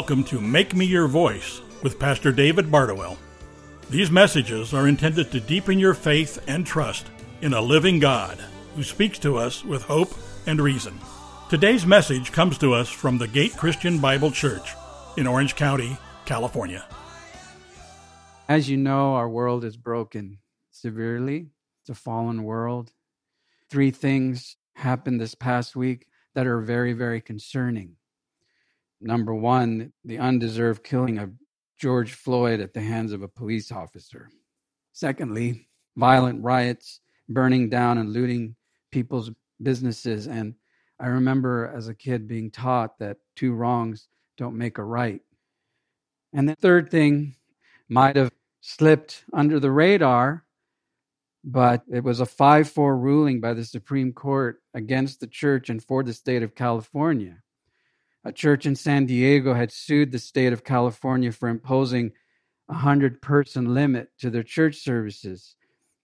Welcome to Make Me Your Voice with Pastor David Bardowell. These messages are intended to deepen your faith and trust in a living God who speaks to us with hope and reason. Today's message comes to us from the Gate Christian Bible Church in Orange County, California. As you know, our world is broken severely. It's a fallen world. Three things happened this past week that are very, very concerning. Number one, the undeserved killing of George Floyd at the hands of a police officer. Secondly, violent riots, burning down and looting people's businesses. And I remember as a kid being taught that two wrongs don't make a right. And the third thing might have slipped under the radar, but it was a 5 4 ruling by the Supreme Court against the church and for the state of California. A church in San Diego had sued the state of California for imposing a 100 person limit to their church services,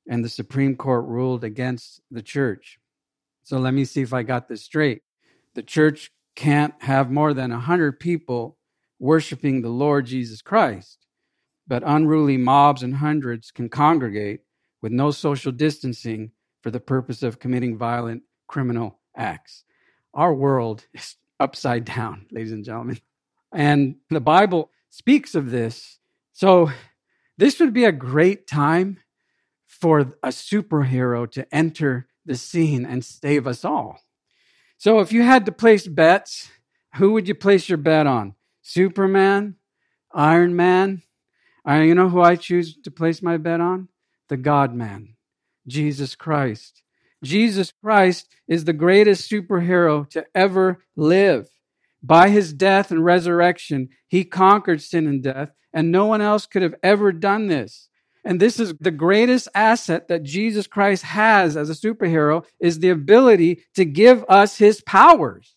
and the Supreme Court ruled against the church. So let me see if I got this straight. The church can't have more than a 100 people worshiping the Lord Jesus Christ, but unruly mobs and hundreds can congregate with no social distancing for the purpose of committing violent criminal acts. Our world is upside down, ladies and gentlemen. And the Bible speaks of this. So, this would be a great time for a superhero to enter the scene and save us all. So, if you had to place bets, who would you place your bet on? Superman? Iron Man? Uh, you know who I choose to place my bet on? The God man, Jesus Christ. Jesus Christ is the greatest superhero to ever live. By his death and resurrection, he conquered sin and death, and no one else could have ever done this. And this is the greatest asset that Jesus Christ has as a superhero is the ability to give us his powers.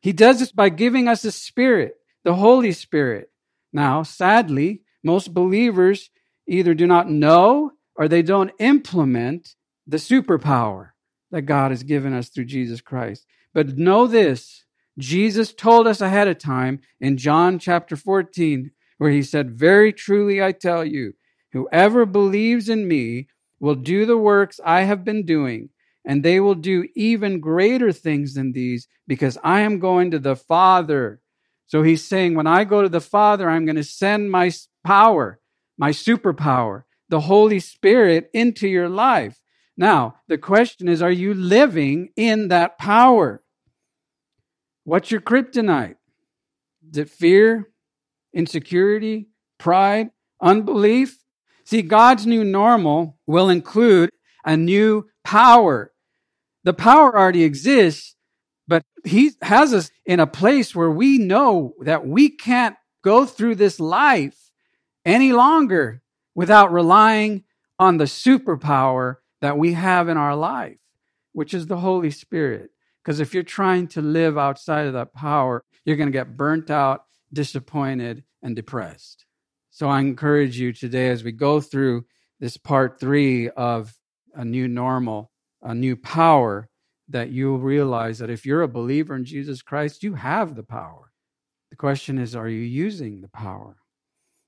He does this by giving us a spirit, the Holy Spirit. Now, sadly, most believers either do not know or they don't implement the superpower that God has given us through Jesus Christ. But know this Jesus told us ahead of time in John chapter 14, where he said, Very truly I tell you, whoever believes in me will do the works I have been doing, and they will do even greater things than these, because I am going to the Father. So he's saying, When I go to the Father, I'm going to send my power, my superpower, the Holy Spirit into your life. Now, the question is, are you living in that power? What's your kryptonite? Is it fear, insecurity, pride, unbelief? See, God's new normal will include a new power. The power already exists, but He has us in a place where we know that we can't go through this life any longer without relying on the superpower that we have in our life, which is the Holy Spirit. Because if you're trying to live outside of that power, you're going to get burnt out, disappointed, and depressed. So I encourage you today as we go through this part three of a new normal, a new power, that you'll realize that if you're a believer in Jesus Christ, you have the power. The question is, are you using the power?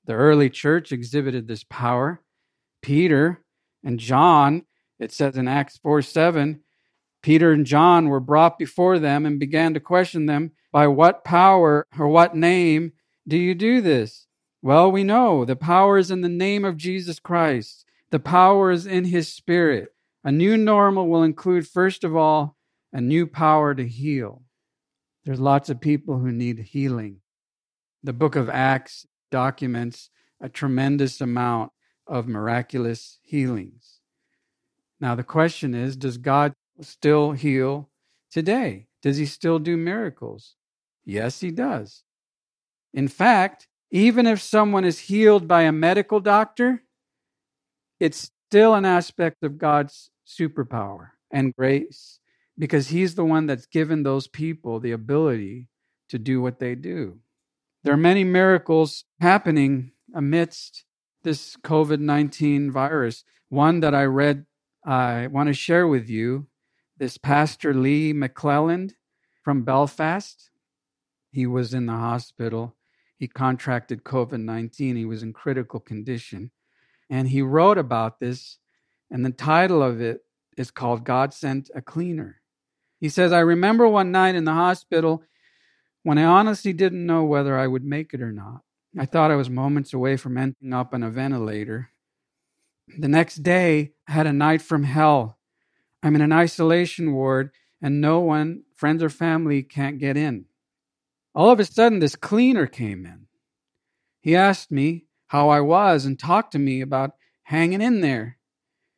The early church exhibited this power. Peter and John it says in Acts 4 7, Peter and John were brought before them and began to question them, By what power or what name do you do this? Well, we know the power is in the name of Jesus Christ, the power is in his spirit. A new normal will include, first of all, a new power to heal. There's lots of people who need healing. The book of Acts documents a tremendous amount of miraculous healings. Now, the question is Does God still heal today? Does he still do miracles? Yes, he does. In fact, even if someone is healed by a medical doctor, it's still an aspect of God's superpower and grace because he's the one that's given those people the ability to do what they do. There are many miracles happening amidst this COVID 19 virus. One that I read I want to share with you this Pastor Lee McClelland from Belfast. He was in the hospital. he contracted COVID 19. He was in critical condition. And he wrote about this, and the title of it is called God Sent a Cleaner. He says, I remember one night in the hospital when I honestly didn't know whether I would make it or not. I thought I was moments away from ending up on a ventilator. The next day, I had a night from hell. I'm in an isolation ward, and no one, friends or family, can't get in. All of a sudden, this cleaner came in. He asked me how I was and talked to me about hanging in there.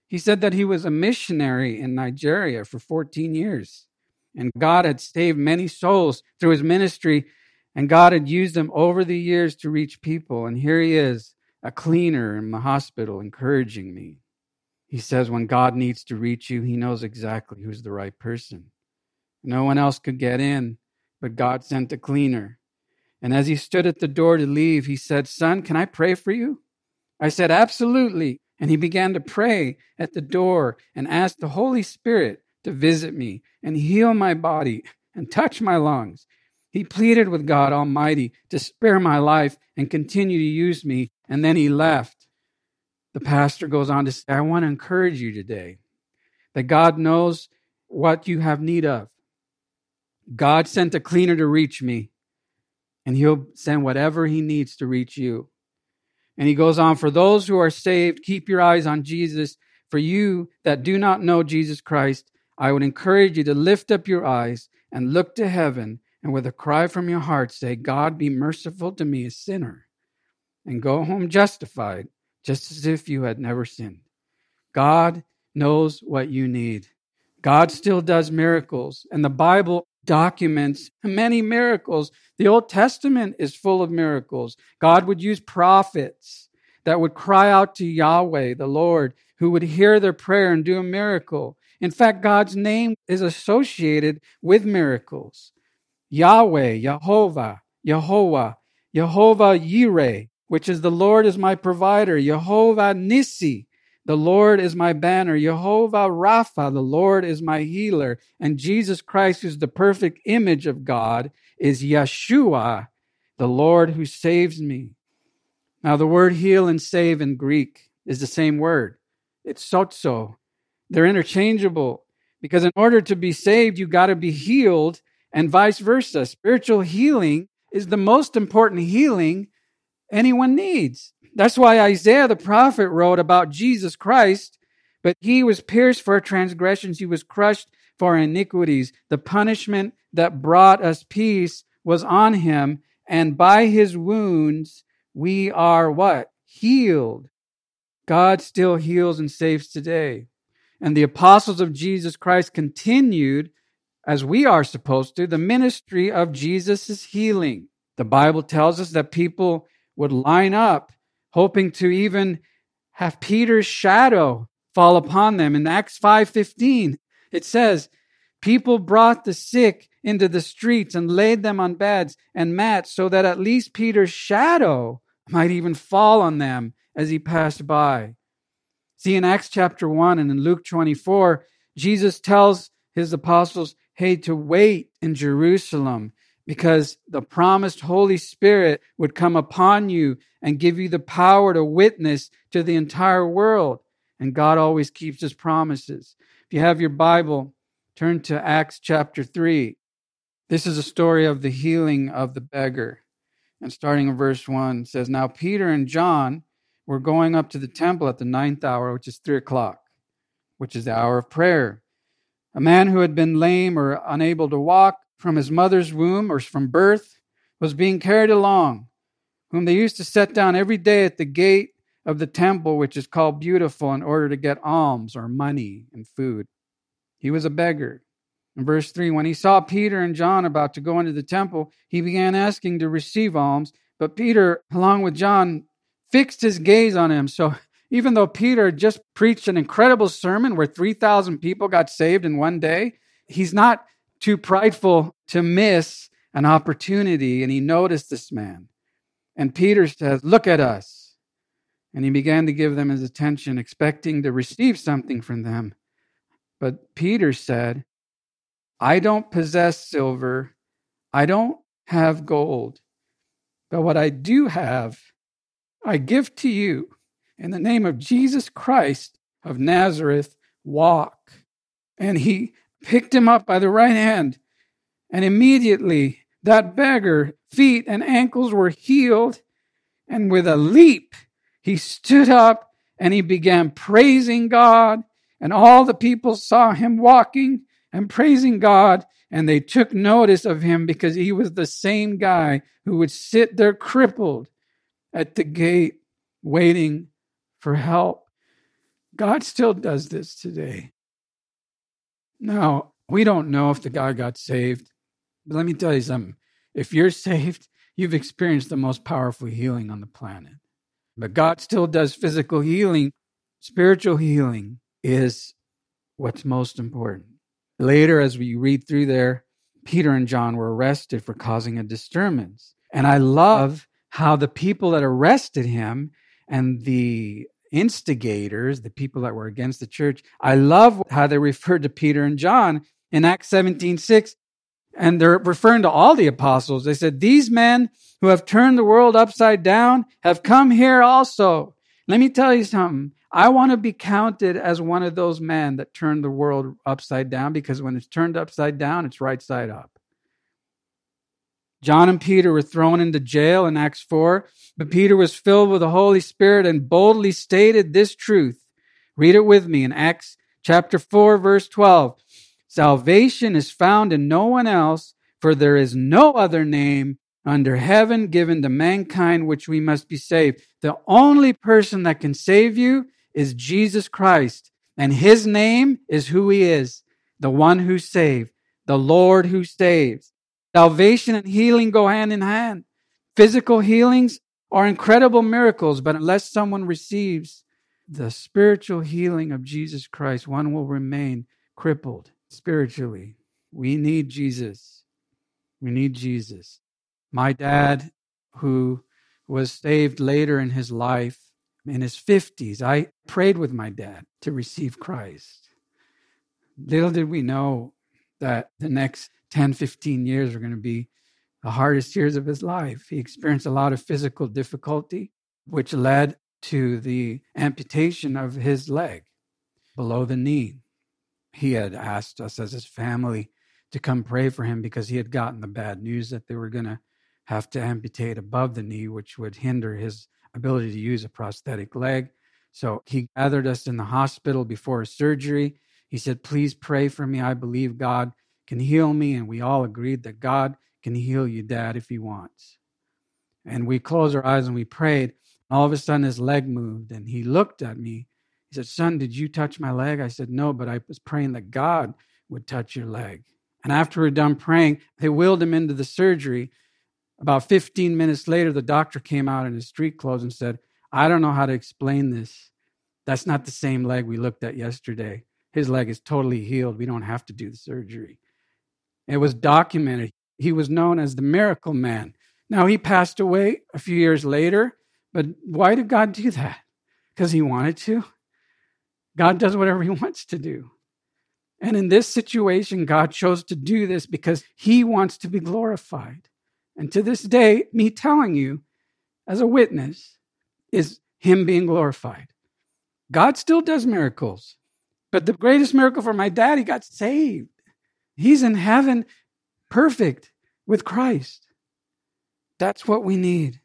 He said that he was a missionary in Nigeria for 14 years, and God had saved many souls through his ministry, and God had used him over the years to reach people. And here he is, a cleaner in the hospital, encouraging me. He says, when God needs to reach you, he knows exactly who's the right person. No one else could get in, but God sent a cleaner. And as he stood at the door to leave, he said, Son, can I pray for you? I said, Absolutely. And he began to pray at the door and asked the Holy Spirit to visit me and heal my body and touch my lungs. He pleaded with God Almighty to spare my life and continue to use me, and then he left. The pastor goes on to say, I want to encourage you today that God knows what you have need of. God sent a cleaner to reach me, and he'll send whatever he needs to reach you. And he goes on, For those who are saved, keep your eyes on Jesus. For you that do not know Jesus Christ, I would encourage you to lift up your eyes and look to heaven, and with a cry from your heart say, God, be merciful to me, a sinner, and go home justified, just as if you had never sinned. God knows what you need. God still does miracles, and the Bible documents many miracles. The Old Testament is full of miracles. God would use prophets that would cry out to Yahweh, the Lord, who would hear their prayer and do a miracle. In fact, God's name is associated with miracles. Yahweh, Jehovah, Jehovah, Jehovah Yireh, which is the Lord is my provider, Jehovah Nissi, the Lord is my banner. Jehovah Rapha, the Lord is my healer. And Jesus Christ, who's the perfect image of God, is Yeshua, the Lord who saves me. Now, the word heal and save in Greek is the same word. It's sozo. They're interchangeable because in order to be saved, you got to be healed and vice versa. Spiritual healing is the most important healing anyone needs. That's why Isaiah the prophet wrote about Jesus Christ, but he was pierced for transgressions, he was crushed for iniquities. The punishment that brought us peace was on him, and by his wounds we are what? Healed. God still heals and saves today. And the apostles of Jesus Christ continued, as we are supposed to, the ministry of Jesus' healing. The Bible tells us that people would line up hoping to even have Peter's shadow fall upon them. In Acts 5:15, it says, "People brought the sick into the streets and laid them on beds and mats so that at least Peter's shadow might even fall on them as he passed by." See in Acts chapter 1 and in Luke 24, Jesus tells his apostles, "Hey, to wait in Jerusalem because the promised Holy Spirit would come upon you and give you the power to witness to the entire world. And God always keeps his promises. If you have your Bible, turn to Acts chapter 3. This is a story of the healing of the beggar. And starting in verse 1 says, Now Peter and John were going up to the temple at the ninth hour, which is 3 o'clock, which is the hour of prayer. A man who had been lame or unable to walk from his mother's womb or from birth was being carried along, whom they used to set down every day at the gate of the temple, which is called Beautiful, in order to get alms or money and food. He was a beggar. In verse 3, when he saw Peter and John about to go into the temple, he began asking to receive alms. But Peter, along with John, fixed his gaze on him. So even though Peter just preached an incredible sermon where 3,000 people got saved in one day, he's not too prideful to miss an opportunity. And he noticed this man. And Peter says, Look at us. And he began to give them his attention, expecting to receive something from them. But Peter said, I don't possess silver, I don't have gold, But what I do have, I give to you. In the name of Jesus Christ of Nazareth, walk. And he picked him up by the right hand, and immediately that beggar, feet and ankles were healed, and with a leap, he stood up and he began praising God. And all the people saw him walking and praising God, and they took notice of him because he was the same guy who would sit there crippled at the gate waiting for help. God still does this today. Now, we don't know if the guy got saved, but let me tell you something. If you're saved, you've experienced the most powerful healing on the planet. But God still does physical healing. Spiritual healing is what's most important. Later, as we read through there, Peter and John were arrested for causing a disturbance. And I love how the people that arrested him and the instigators, the people that were against the church, I love how they referred to Peter and John in Acts 17 6. And they're referring to all the apostles. They said, These men who have turned the world upside down have come here also. Let me tell you something. I want to be counted as one of those men that turned the world upside down because when it's turned upside down, it's right side up. John and Peter were thrown into jail in Acts 4, but Peter was filled with the Holy Spirit and boldly stated this truth. Read it with me in Acts chapter 4, verse 12. Salvation is found in no one else, for there is no other name under heaven given to mankind which we must be saved. The only person that can save you is Jesus Christ, and his name is who he is the one who saved, the Lord who saves. Salvation and healing go hand in hand. Physical healings are incredible miracles, but unless someone receives the spiritual healing of Jesus Christ, one will remain crippled spiritually. We need Jesus. We need Jesus. My dad, who was saved later in his life, in his 50s, I prayed with my dad to receive Christ. Little did we know that the next 10, 15 years are going to be the hardest years of his life. He experienced a lot of physical difficulty, which led to the amputation of his leg below the knee. He had asked us as his family to come pray for him because he had gotten the bad news that they were going to have to amputate above the knee, which would hinder his ability to use a prosthetic leg. So he gathered us in the hospital before his surgery. He said, Please pray for me. I believe God can heal me. And we all agreed that God can heal you, Dad, if He wants. And we closed our eyes and we prayed. All of a sudden, his leg moved and he looked at me. He said, Son, did you touch my leg? I said, No, but I was praying that God would touch your leg. And after we we're done praying, they wheeled him into the surgery. About 15 minutes later, the doctor came out in his street clothes and said, I don't know how to explain this. That's not the same leg we looked at yesterday. His leg is totally healed. We don't have to do the surgery. It was documented. He was known as the miracle man. Now, he passed away a few years later, but why did God do that? Because he wanted to. God does whatever he wants to do. And in this situation, God chose to do this because he wants to be glorified. And to this day, me telling you as a witness is him being glorified. God still does miracles. But the greatest miracle for my dad, he got saved. He's in heaven perfect with Christ. That's what we need.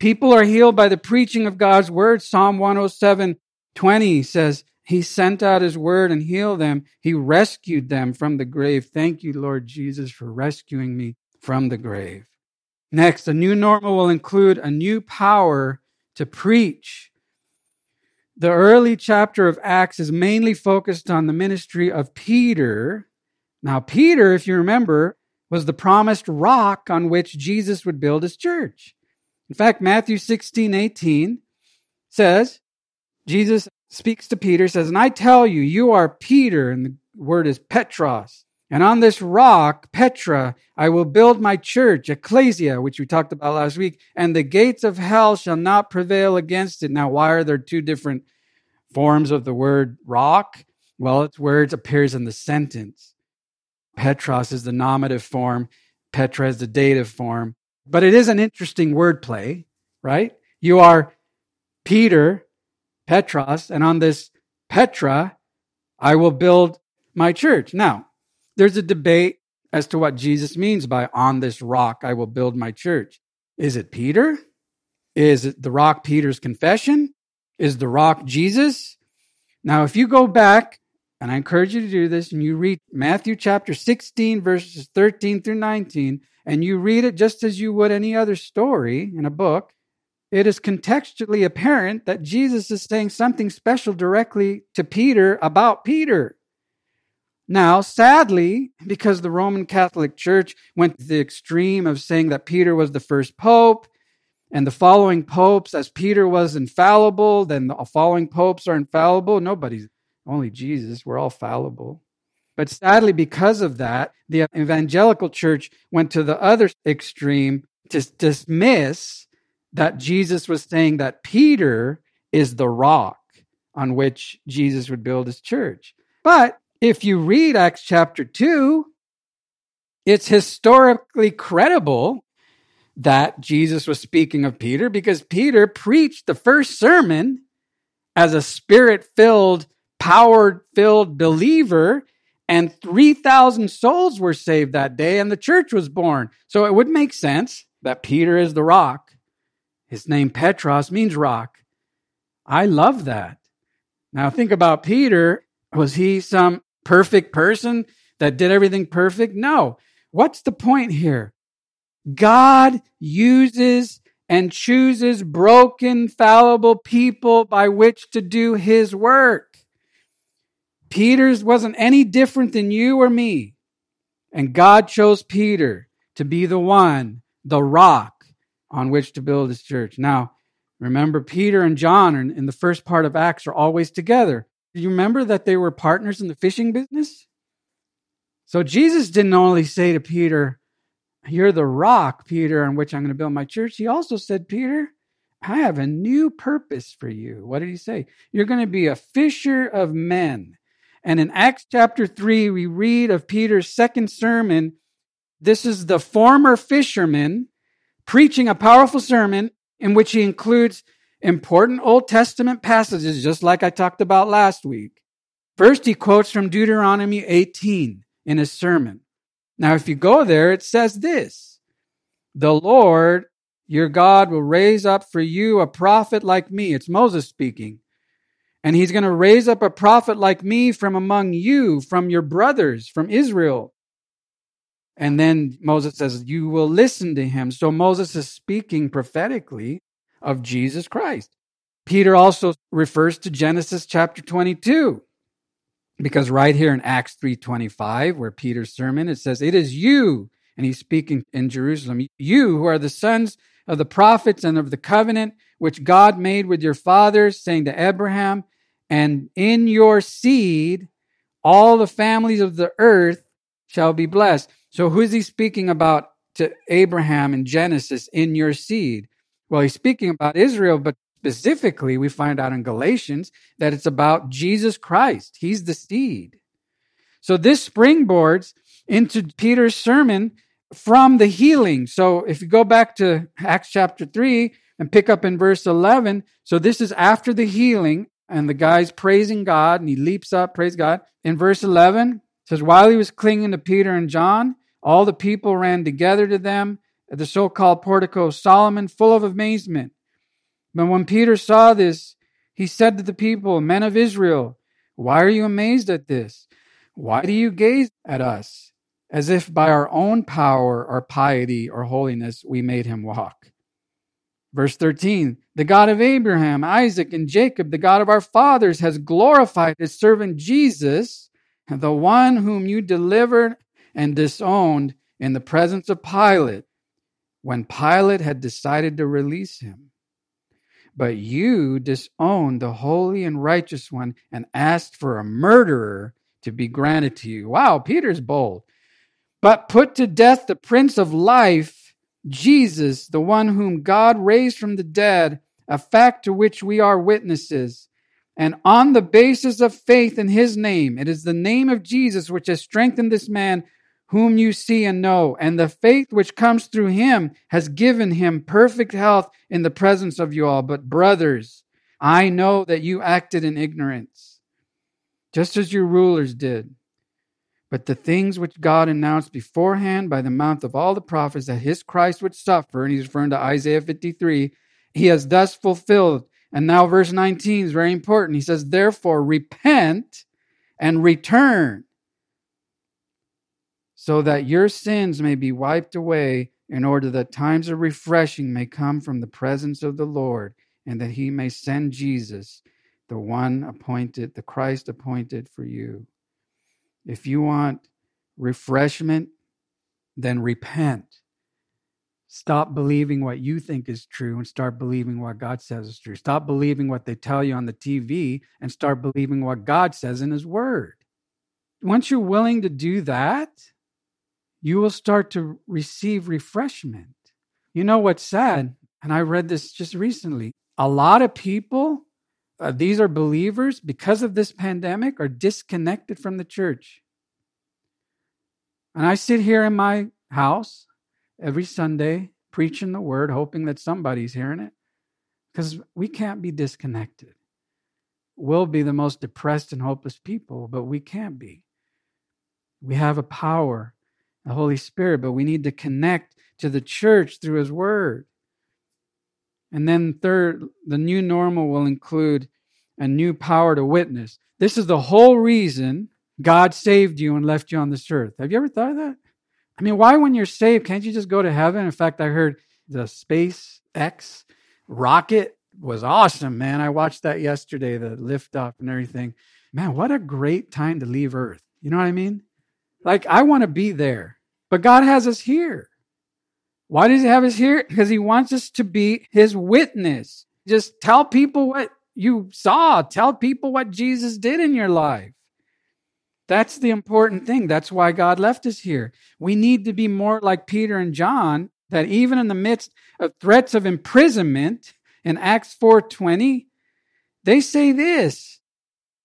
People are healed by the preaching of God's word. Psalm 107 20 says, He sent out His word and healed them. He rescued them from the grave. Thank you, Lord Jesus, for rescuing me from the grave. Next, a new normal will include a new power to preach. The early chapter of Acts is mainly focused on the ministry of Peter. Now, Peter, if you remember, was the promised rock on which Jesus would build his church. In fact, Matthew 16, 18 says, Jesus speaks to Peter, says, And I tell you, you are Peter, and the word is Petros, and on this rock, Petra, I will build my church, ecclesia, which we talked about last week, and the gates of hell shall not prevail against it. Now, why are there two different forms of the word rock? Well, it's where it appears in the sentence. Petros is the nominative form, Petra is the dative form. But it is an interesting wordplay, right? You are Peter, Petros, and on this Petra, I will build my church. Now, there's a debate as to what Jesus means by on this rock I will build my church. Is it Peter? Is it the rock Peter's confession? Is the rock Jesus? Now, if you go back, and I encourage you to do this, and you read Matthew chapter 16, verses 13 through 19, and you read it just as you would any other story in a book, it is contextually apparent that Jesus is saying something special directly to Peter about Peter. Now, sadly, because the Roman Catholic Church went to the extreme of saying that Peter was the first pope, and the following popes, as Peter was infallible, then the following popes are infallible. Nobody's, only Jesus. We're all fallible. But sadly, because of that, the evangelical church went to the other extreme to dismiss that Jesus was saying that Peter is the rock on which Jesus would build his church. But if you read Acts chapter 2, it's historically credible that Jesus was speaking of Peter because Peter preached the first sermon as a spirit filled, power filled believer, and 3,000 souls were saved that day, and the church was born. So it would make sense that Peter is the rock. His name Petros means rock. I love that. Now think about Peter. Was he some perfect person that did everything perfect? No. What's the point here? God uses and chooses broken, fallible people by which to do his work. Peter's wasn't any different than you or me. And God chose Peter to be the one, the rock on which to build his church. Now, remember, Peter and John in the first part of Acts are always together. Do you remember that they were partners in the fishing business? So Jesus didn't only say to Peter, You're the rock, Peter, on which I'm going to build my church. He also said, Peter, I have a new purpose for you. What did he say? You're going to be a fisher of men. And in Acts chapter 3, we read of Peter's second sermon. This is the former fisherman preaching a powerful sermon in which he includes important Old Testament passages, just like I talked about last week. First, he quotes from Deuteronomy 18 in his sermon. Now, if you go there, it says this The Lord your God will raise up for you a prophet like me. It's Moses speaking. And he's going to raise up a prophet like me from among you, from your brothers, from Israel. And then Moses says, You will listen to him. So Moses is speaking prophetically of Jesus Christ. Peter also refers to Genesis chapter 22 because right here in Acts 3:25 where Peter's sermon it says it is you and he's speaking in Jerusalem you who are the sons of the prophets and of the covenant which God made with your fathers saying to Abraham and in your seed all the families of the earth shall be blessed. So who is he speaking about to Abraham in Genesis in your seed? Well, he's speaking about Israel, but specifically, we find out in Galatians that it's about Jesus Christ. He's the seed. So this springboards into Peter's sermon from the healing. So if you go back to Acts chapter 3 and pick up in verse 11, so this is after the healing, and the guy's praising God, and he leaps up, praise God. In verse 11, says, While he was clinging to Peter and John, all the people ran together to them at the so called portico of Solomon, full of amazement. But when Peter saw this, he said to the people, Men of Israel, why are you amazed at this? Why do you gaze at us as if by our own power or piety or holiness we made him walk? Verse 13 The God of Abraham, Isaac, and Jacob, the God of our fathers, has glorified his servant Jesus, the one whom you delivered and disowned in the presence of Pilate when Pilate had decided to release him. But you disowned the holy and righteous one and asked for a murderer to be granted to you. Wow, Peter's bold. But put to death the Prince of Life, Jesus, the one whom God raised from the dead, a fact to which we are witnesses. And on the basis of faith in his name, it is the name of Jesus which has strengthened this man whom you see and know, and the faith which comes through him has given him perfect health in the presence of you all. But, brothers, I know that you acted in ignorance, just as your rulers did. But the things which God announced beforehand by the mouth of all the prophets that his Christ would suffer, and he's referring to Isaiah 53, he has thus fulfilled. And now, verse 19 is very important. He says, Therefore, repent and return so that your sins may be wiped away, in order that times of refreshing may come from the presence of the Lord, and that he may send Jesus, the one appointed, the Christ appointed for you. If you want refreshment, then repent. Stop believing what you think is true and start believing what God says is true. Stop believing what they tell you on the TV and start believing what God says in His Word. Once you're willing to do that, you will start to receive refreshment. You know what's sad? And I read this just recently. A lot of people, uh, these are believers, because of this pandemic, are disconnected from the church. And I sit here in my house every Sunday preaching the word, hoping that somebody's hearing it, because we can't be disconnected. We'll be the most depressed and hopeless people, but we can't be. We have a power the Holy Spirit, but we need to connect to the church through His Word. And then, third, the new normal will include a new power to witness. This is the whole reason God saved you and left you on this earth. Have you ever thought of that? I mean, why, when you're saved, can't you just go to heaven? In fact, I heard the SpaceX rocket was awesome, man. I watched that yesterday, the lift off and everything. Man, what a great time to leave Earth. You know what I mean? Like, I want to be there, but God has us here. Why does He have us here? Because He wants us to be His witness. Just tell people what you saw, tell people what Jesus did in your life. That's the important thing. That's why God left us here. We need to be more like Peter and John that even in the midst of threats of imprisonment in Acts 4:20, they say this,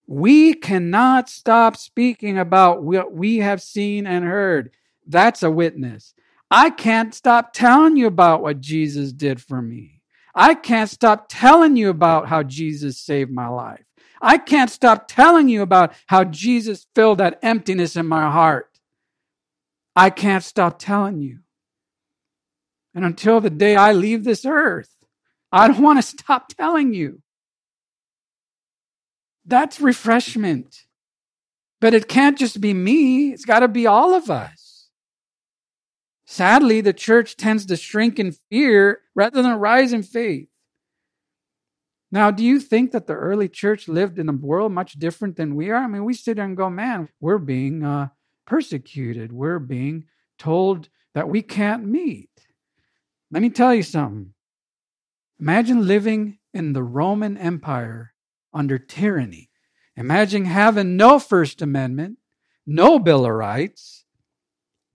we cannot stop speaking about what we have seen and heard. That's a witness. I can't stop telling you about what Jesus did for me. I can't stop telling you about how Jesus saved my life. I can't stop telling you about how Jesus filled that emptiness in my heart. I can't stop telling you. And until the day I leave this earth, I don't want to stop telling you. That's refreshment. But it can't just be me, it's got to be all of us. Sadly, the church tends to shrink in fear rather than rise in faith. Now, do you think that the early church lived in a world much different than we are? I mean, we sit there and go, man, we're being uh, persecuted. We're being told that we can't meet. Let me tell you something. Imagine living in the Roman Empire under tyranny. Imagine having no First Amendment, no Bill of Rights,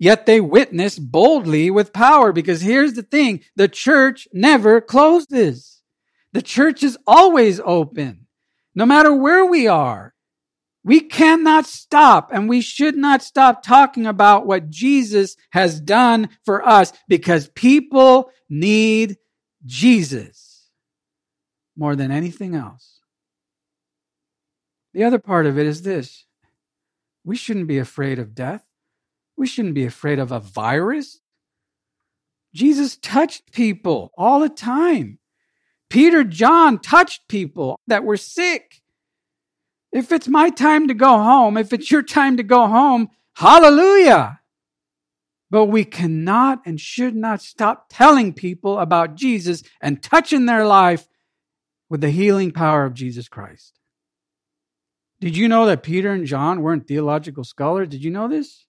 yet they witness boldly with power because here's the thing the church never closes. The church is always open, no matter where we are. We cannot stop and we should not stop talking about what Jesus has done for us because people need Jesus more than anything else. The other part of it is this we shouldn't be afraid of death. We shouldn't be afraid of a virus. Jesus touched people all the time. Peter, John touched people that were sick. If it's my time to go home, if it's your time to go home, hallelujah. But we cannot and should not stop telling people about Jesus and touching their life with the healing power of Jesus Christ. Did you know that Peter and John weren't theological scholars? Did you know this?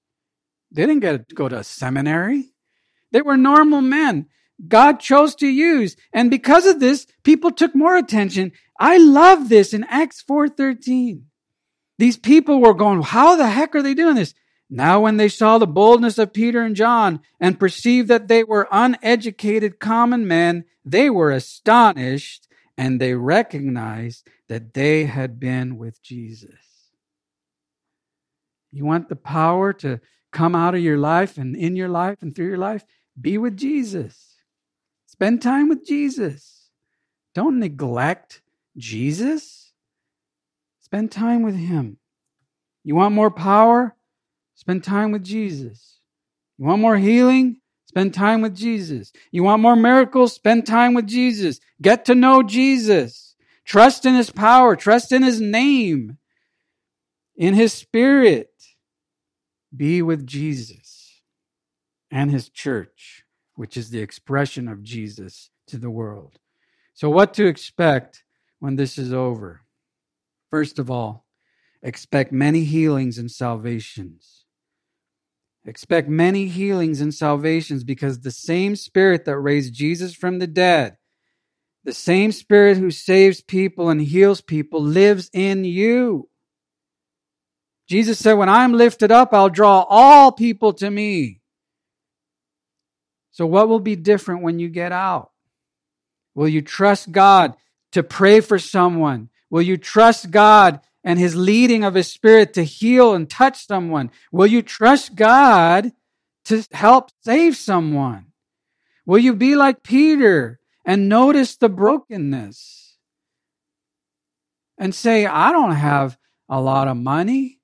They didn't get to go to a seminary. They were normal men. God chose to use. And because of this, people took more attention. I love this in Acts 4:13. These people were going, how the heck are they doing this? Now when they saw the boldness of Peter and John and perceived that they were uneducated common men, they were astonished and they recognized that they had been with Jesus. You want the power to come out of your life and in your life and through your life, be with Jesus. Spend time with Jesus. Don't neglect Jesus. Spend time with Him. You want more power? Spend time with Jesus. You want more healing? Spend time with Jesus. You want more miracles? Spend time with Jesus. Get to know Jesus. Trust in His power. Trust in His name, in His Spirit. Be with Jesus and His church, which is the expression of Jesus to the world. So, what to expect when this is over? First of all, expect many healings and salvations. Expect many healings and salvations because the same Spirit that raised Jesus from the dead, the same Spirit who saves people and heals people, lives in you. Jesus said, When I'm lifted up, I'll draw all people to me. So, what will be different when you get out? Will you trust God to pray for someone? Will you trust God and his leading of his spirit to heal and touch someone? Will you trust God to help save someone? Will you be like Peter and notice the brokenness and say, I don't have a lot of money,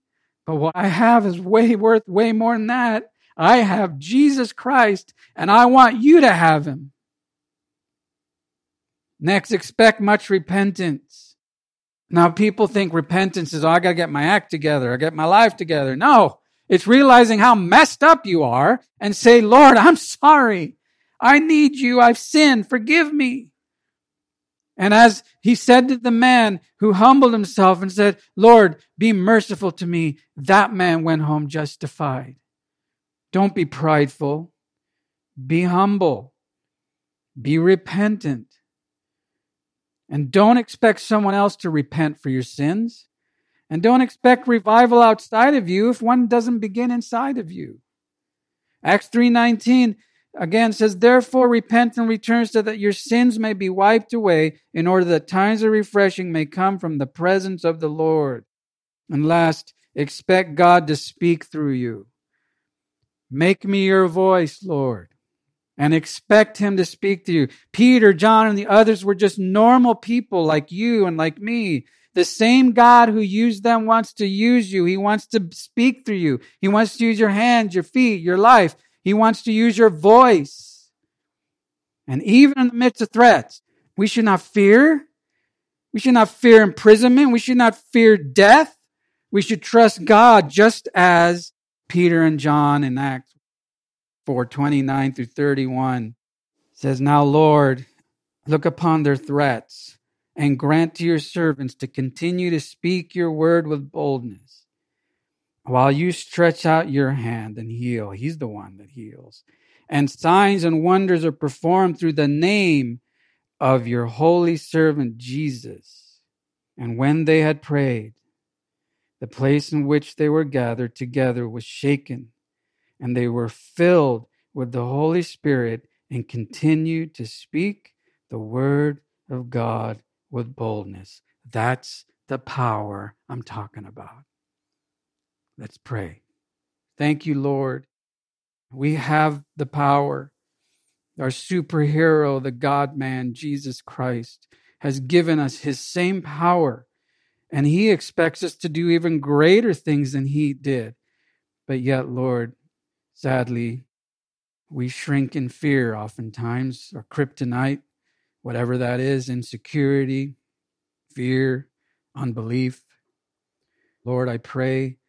but what I have is way worth way more than that. I have Jesus Christ and I want you to have him. Next, expect much repentance. Now, people think repentance is, oh, I got to get my act together. I get my life together. No, it's realizing how messed up you are and say, Lord, I'm sorry. I need you. I've sinned. Forgive me. And as he said to the man who humbled himself and said, Lord, be merciful to me, that man went home justified. Don't be prideful. Be humble. Be repentant. And don't expect someone else to repent for your sins. And don't expect revival outside of you if one doesn't begin inside of you. Acts 3:19 again says therefore repent and return so that your sins may be wiped away in order that times of refreshing may come from the presence of the Lord. And last, expect God to speak through you. Make me your voice, Lord and expect him to speak to you. Peter, John, and the others were just normal people like you and like me. The same God who used them wants to use you. He wants to speak through you. He wants to use your hands, your feet, your life. He wants to use your voice. And even in the midst of threats, we should not fear. We should not fear imprisonment. We should not fear death. We should trust God just as Peter and John in Acts 4 29 through 31 says, Now, Lord, look upon their threats and grant to your servants to continue to speak your word with boldness. While you stretch out your hand and heal, He's the one that heals. And signs and wonders are performed through the name of your holy servant Jesus. And when they had prayed, the place in which they were gathered together was shaken and they were filled with the Holy Spirit and continued to speak the word of God with boldness. That's the power I'm talking about. Let's pray. Thank you, Lord. We have the power. Our superhero, the God man, Jesus Christ, has given us his same power, and he expects us to do even greater things than he did. But yet, Lord, Sadly, we shrink in fear oftentimes, or kryptonite, whatever that is, insecurity, fear, unbelief. Lord, I pray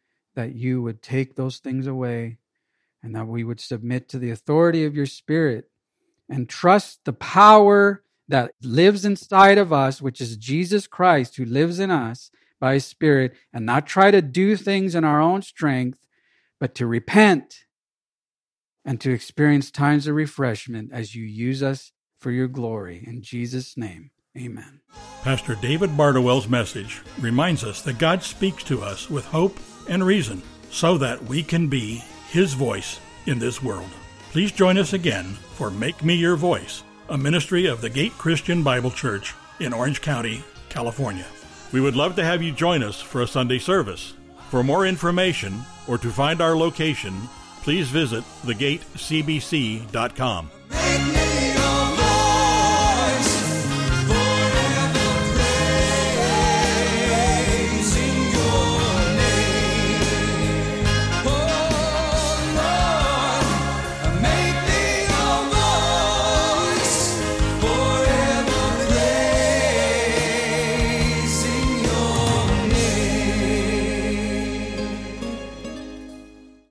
that you would take those things away and that we would submit to the authority of your Spirit and trust the power that lives inside of us, which is Jesus Christ who lives in us by His Spirit, and not try to do things in our own strength, but to repent and to experience times of refreshment as you use us for your glory. In Jesus' name, amen. Pastor David Bardowell's message reminds us that God speaks to us with hope and reason so that we can be His voice in this world. Please join us again for Make Me Your Voice, a ministry of the Gate Christian Bible Church in Orange County, California. We would love to have you join us for a Sunday service. For more information or to find our location, please visit thegatecbc.com.